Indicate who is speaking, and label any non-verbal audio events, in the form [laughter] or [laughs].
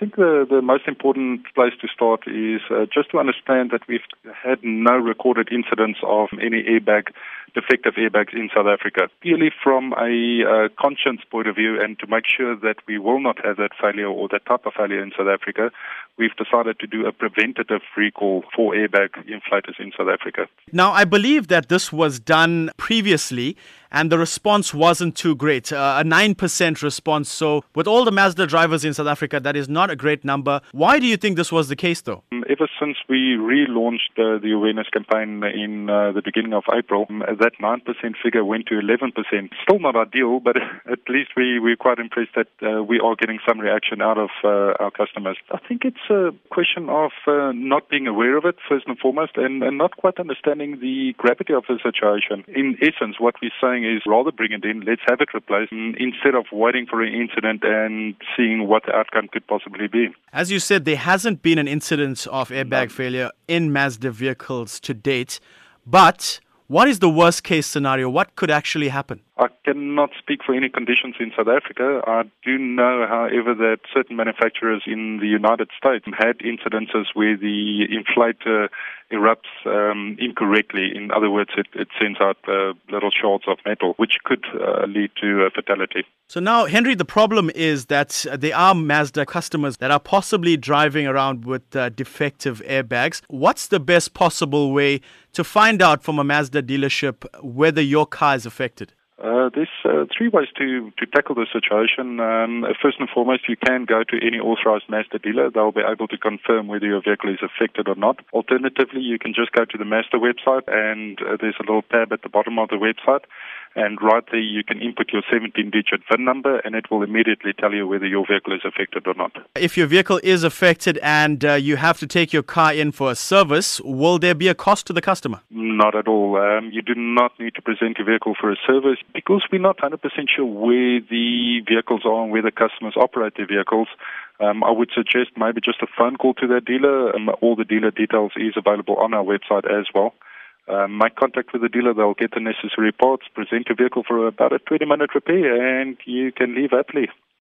Speaker 1: think the, the most important place to start is uh, just to understand that we've had no recorded incidents of any airbag defective airbags in South Africa. Purely from a uh, conscience point of view and to make sure that we will not have that failure or that type of failure in South Africa, we've decided to do a preventative recall for airbag inflators in South Africa.
Speaker 2: Now, I believe that this was done previously and the response wasn't too great, uh, a 9% response. So, with all the Mazda drivers in South Africa, that is not a great number. Why do you think this was the case, though?
Speaker 1: Um, ever since we relaunched uh, the awareness campaign in uh, the beginning of April, um, that 9% figure went to 11%. Still not ideal, but [laughs] at least we, we're quite impressed that uh, we are getting some reaction out of our customers. I think it's a question of not being aware of it, first and foremost, and, and not quite understanding the gravity of the situation. In essence, what we're saying is rather bring it in, let's have it replaced mm, instead of waiting for an incident and seeing what the outcome could possibly be.
Speaker 2: As you said, there hasn't been an incident of airbag no. failure in Mazda vehicles to date, but what is the worst case scenario? What could actually happen?
Speaker 1: I cannot speak for any conditions in South Africa. I do know, however, that certain manufacturers in the United States had incidences where the inflator erupts um, incorrectly. In other words, it, it sends out uh, little shards of metal, which could uh, lead to a fatality.
Speaker 2: So now, Henry, the problem is that there are Mazda customers that are possibly driving around with uh, defective airbags. What's the best possible way to find out from a Mazda dealership whether your car is affected?
Speaker 1: Uh, there's uh, three ways to, to tackle the situation. Um, first and foremost, you can go to any authorized Mazda dealer. They'll be able to confirm whether your vehicle is affected or not. Alternatively, you can just go to the Mazda website and uh, there's a little tab at the bottom of the website and right there you can input your 17 digit VIN number and it will immediately tell you whether your vehicle is affected or not.
Speaker 2: If your vehicle is affected and uh, you have to take your car in for a service, will there be a cost to the customer?
Speaker 1: Not at all. Um, you do not need to present your vehicle for a service because we're not 100% sure where the vehicles are and where the customers operate their vehicles. Um, I would suggest maybe just a phone call to that dealer. Um, all the dealer details is available on our website as well. Um, make contact with the dealer, they'll get the necessary parts, present your vehicle for about a 20 minute repair, and you can leave happily.